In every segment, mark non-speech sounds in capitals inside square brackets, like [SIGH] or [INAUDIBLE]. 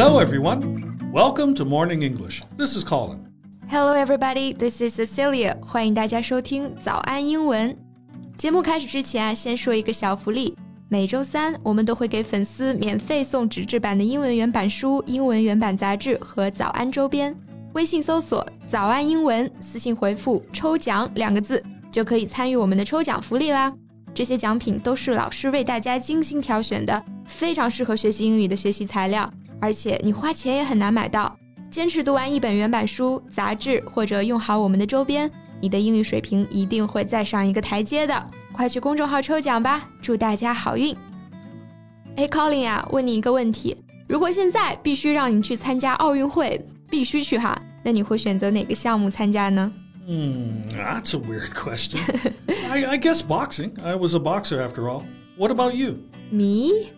Hello, everyone. Welcome to Morning English. This is Colin. Hello, everybody. This is Cecilia. 欢迎大家收听早安英文。节目开始之前啊，先说一个小福利。每周三，我们都会给粉丝免费送纸质版的英文原版书、英文原版杂志和早安周边。微信搜索“早安英文”，私信回复“抽奖”两个字，就可以参与我们的抽奖福利啦。这些奖品都是老师为大家精心挑选的，非常适合学习英语的学习材料， 而且你花钱也很难买到。坚持读完一本原版书、杂志，或者用好我们的周边，你的英语水平一定会再上一个台阶的。快去公众号抽奖吧，祝大家好运！哎，Colin 啊，问你一个问题：如果现在必须让你去参加奥运会，必须去哈，那你会选择哪个项目参加呢？Hmm, that's a weird question. [LAUGHS] I, I guess boxing. I was a boxer after all. What about you? Me?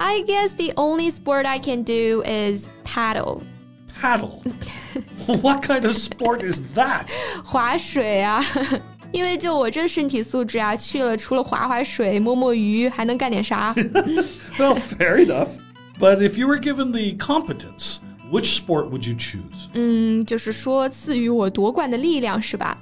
I guess the only sport I can do is paddle. Paddle. [LAUGHS] what kind of sport is that? [LAUGHS] 划水啊。因为就我这身体素质啊，去了除了划划水、摸摸鱼，还能干点啥？Well, [LAUGHS] fair enough. But if you were given the competence, which sport would you choose? 嗯，就是说赐予我夺冠的力量是吧？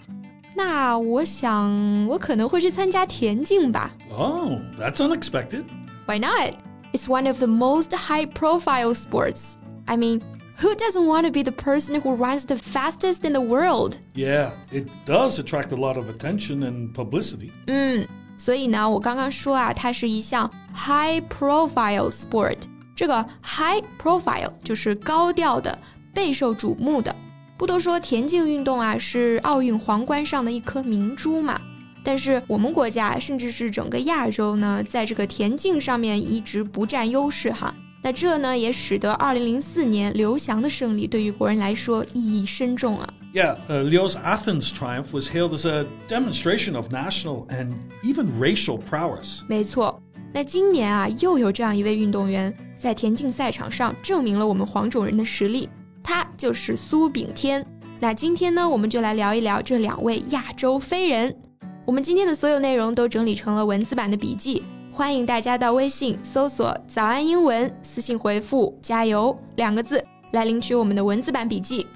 那我想我可能会去参加田径吧。Oh, that's unexpected. Why not? It's one of the most high-profile sports. I mean, who doesn't want to be the person who runs the fastest in the world? Yeah, it does attract a lot of attention and publicity. 嗯，所以呢，我刚刚说啊，它是一项 high-profile sport。这个 high profile 就是高调的、备受瞩目的。不都说田径运动啊是奥运皇冠上的一颗明珠嘛？ 但是我们国家甚至是整个亚洲呢，在这个田径上面一直不占优势哈。那这呢也使得2004年刘翔的胜利对于国人来说意义深重啊。Yeah, uh, Liu's Athens triumph was hailed as a demonstration of national and even racial prowess. 没错，那今年啊又有这样一位运动员。在田径赛场上证明了我们黄种人的实力，他就是苏炳添。那今天呢，我们就来聊一聊这两位亚洲飞人。我们今天的所有内容都整理成了文字版的笔记，欢迎大家到微信搜索“早安英文”，私信回复“加油”两个字来领取我们的文字版笔记。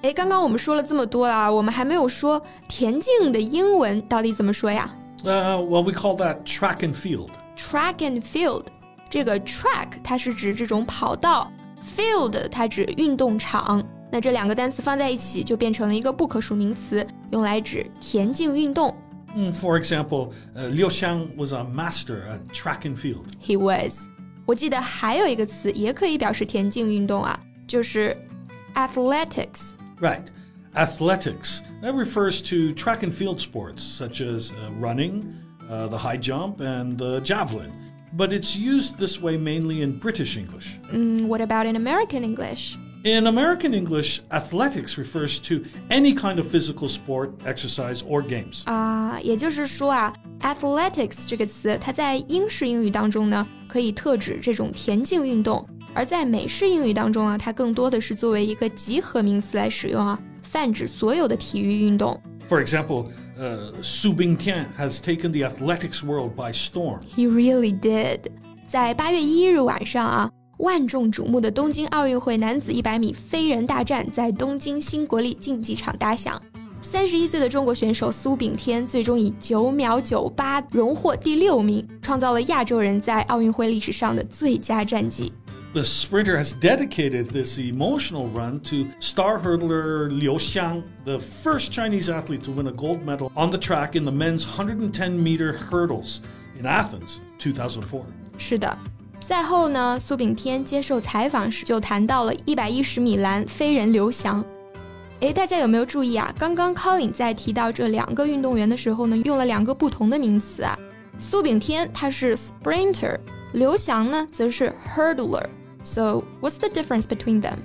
哎，刚刚我们说了这么多了，我们还没有说田径的英文到底怎么说呀？Uh, well, we call that track and field. Track and field. 这个 track 它是指这种跑道，field 它指运动场。那这两个单词放在一起就变成了一个不可数名词，用来指田径运动。嗯，For example, uh, Liu Xiang was a master at track and field. He was. 我记得还有一个词也可以表示田径运动啊，就是 athletics. Right. Athletics. That refers to track and field sports such as uh, running, uh, the high jump, and the javelin but it's used this way mainly in British English. Mm, what about in American English? In American English, athletics refers to any kind of physical sport, exercise, or games. 啊，也就是说啊，athletics 这个词，它在英式英语当中呢，可以特指这种田径运动；而在美式英语当中啊，它更多的是作为一个集合名词来使用啊，泛指所有的体育运动。For example. Uh, Su Bingtian has taken the athletics world by storm. He really did. 在八月一日晚上啊， 万众瞩目的东京奥运会男子一百米飞人大战在东京新国立竞技场打响。三十一岁的中国选手苏炳添最终以九秒九八荣获第六名，创造了亚洲人在奥运会历史上的最佳战绩。the sprinter has dedicated this emotional run to star hurdler Liu Xiang, the first Chinese athlete to win a gold medal on the track in the men's 110 meter hurdles in Athens 2004. 是的。 赛后呢，苏炳添接受采访时就谈到了一百一十米栏飞人刘翔。诶，大家有没有注意啊？刚刚 Colin 在提到这两个运动员的时候呢，用了两个不同的名词啊。苏炳添他是 sprinter，刘翔呢则是 hurdler。So what's the difference between them?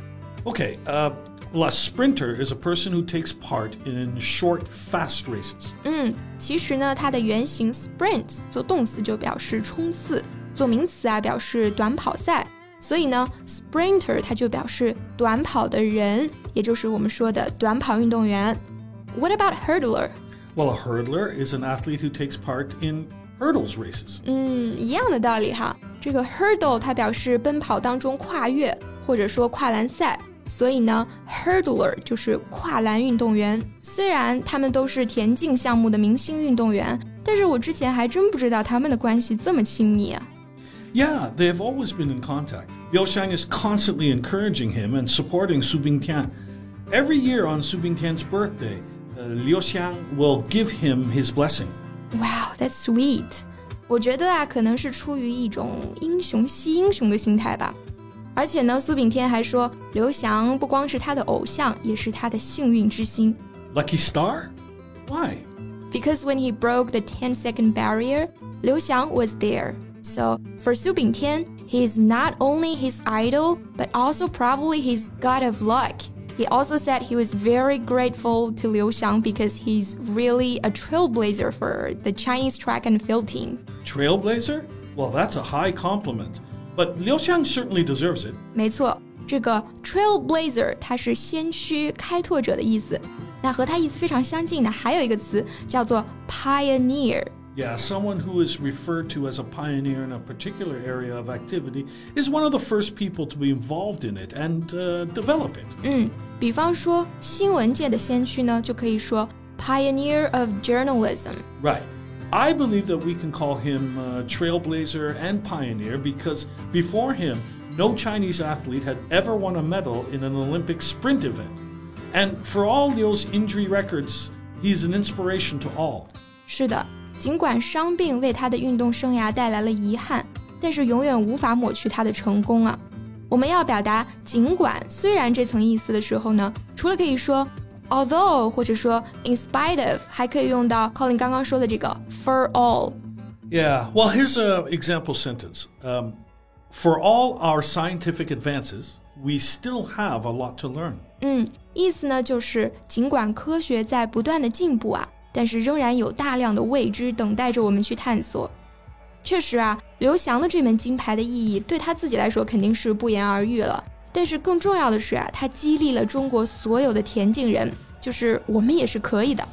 Okay, uh, well, a sprinter is a person who takes part in short, fast races. 嗯，其实呢，它的原型 sprint 做动词就表示冲刺， 做名词啊表示短跑赛。所以呢，sprinter 它就表示短跑的人，也就是我们说的短跑运动员。What about hurdler? Well, a hurdler is an athlete who takes part in hurdles races. 嗯，一样的道理哈。这个 hurdle 它表示奔跑当中跨越，或者说跨栏赛，所以呢，hurdler 就是跨栏运动员。虽然他们都是田径项目的明星运动员，但是我之前还真不知道他们的关系这么亲密啊。Yeah, they have always been in contact. Liu Xiang is constantly encouraging him and supporting Su Bingtian. Every year on Su Bingtian's birthday, uh, Liu Xiang will give him his blessing. Wow, that's sweet. 我觉得啊，可能是出于一种英雄惜英雄的心态吧。而且呢，苏炳添还说，刘翔不光是他的偶像，也是他的幸运之星。Lucky star? Why? Because when he broke the 10-second barrier, Liu Xiang was there. So for Su Bingtian, he is not only his idol, but also probably his god of luck. He also said he was very grateful to Liu Xiang because he's really a trailblazer for the Chinese track and field team. Trailblazer? Well, that's a high compliment. But Liu Xiang certainly deserves it. 没错，这个 trailblazer 它是先驱、开拓者的意思。那和它意思非常相近的还有一个词叫做 pioneer。 Yeah, someone who is referred to as a pioneer in a particular area of activity is one of the first people to be involved in it and uh, develop it. 嗯，比方说新闻界的先驱呢，就可以说 pioneer of journalism。 Right. I believe that we can call him uh, trailblazer and pioneer because before him, no Chinese athlete had ever won a medal in an Olympic sprint event. And for all Liu's injury records, he is an inspiration to all. 是的， 尽管伤病为他的运动生涯带来了遗憾，但是永远无法抹去他的成功啊。我们要表达“尽管”“虽然”这层意思的时候呢，除了可以说 although 或者说 in spite of，还可以用到 Colin 刚刚说的这个 for all。 Yeah, well, here's an example sentence. Um, for all our scientific advances, we still have a lot to learn. 嗯，意思呢就是尽管科学在不断的进步啊， 但是仍然有大量的未知等待着我们去探索。确实啊，刘翔的这枚金牌的意义对他自己来说肯定是不言而喻了。但是更重要的是啊，他激励了中国所有的田径人，就是我们也是可以的。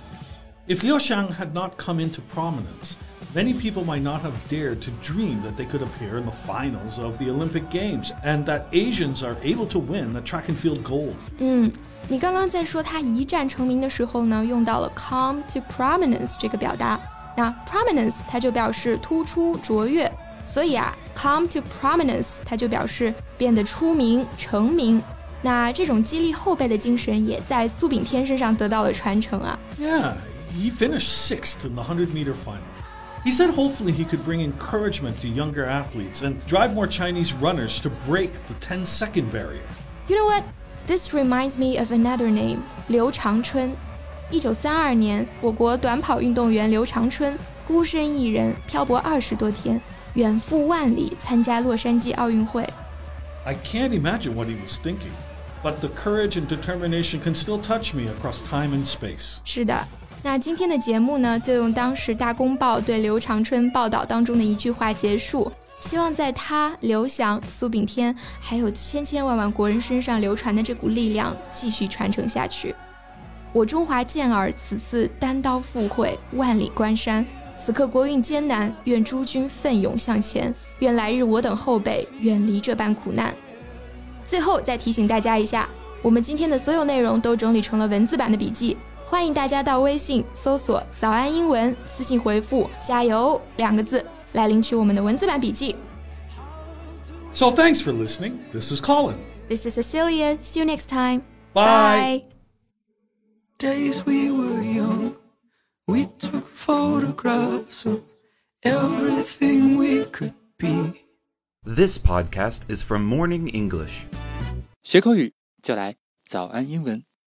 If Liu Xiang had not come into prominence, many people might not have dared to dream that they could appear in the finals of the Olympic Games and that Asians are able to win the track and field gold. 嗯，你刚刚在说他一战成名的时候呢，用到了 come to prominence 这个表达。那 prominence 它就表示突出、卓越，所以啊，come to prominence 它就表示变得出名、成名。那这种激励后辈的精神也在苏炳添身上得到了传承啊。 Yeah, he finished sixth in the 100 meter final. He said hopefully he could bring encouragement to younger athletes and drive more Chinese runners to break the 10 second barrier. You know what? This reminds me of another name，刘长春。一九三二年，我国短跑运动员刘长春孤身一人漂泊二十多天，远赴万里参加洛杉矶奥运会。 I can't imagine what he was thinking, but the courage and determination can still touch me across time and space. 是的， 那今天的节目呢，就用当时《大公报》对刘长春报道当中的一句话结束。希望在他、刘翔、苏炳添，还有千千万万国人身上流传的这股力量继续传承下去。我中华健儿此次单刀赴会，万里关山。此刻国运艰难，愿诸君奋勇向前，愿来日我等后辈远离这般苦难。最后再提醒大家一下，我们今天的所有内容都整理成了文字版的笔记，欢迎大家到微信搜索“早安英文”，私信回复“加油”两个字来领取我们的文字版笔记。 So thanks for listening. This is Colin. This is Cecilia. See you next time. Bye. days we were young. We took photographs of everything we could be. This podcast is from Morning English. 学口语就来早安英文。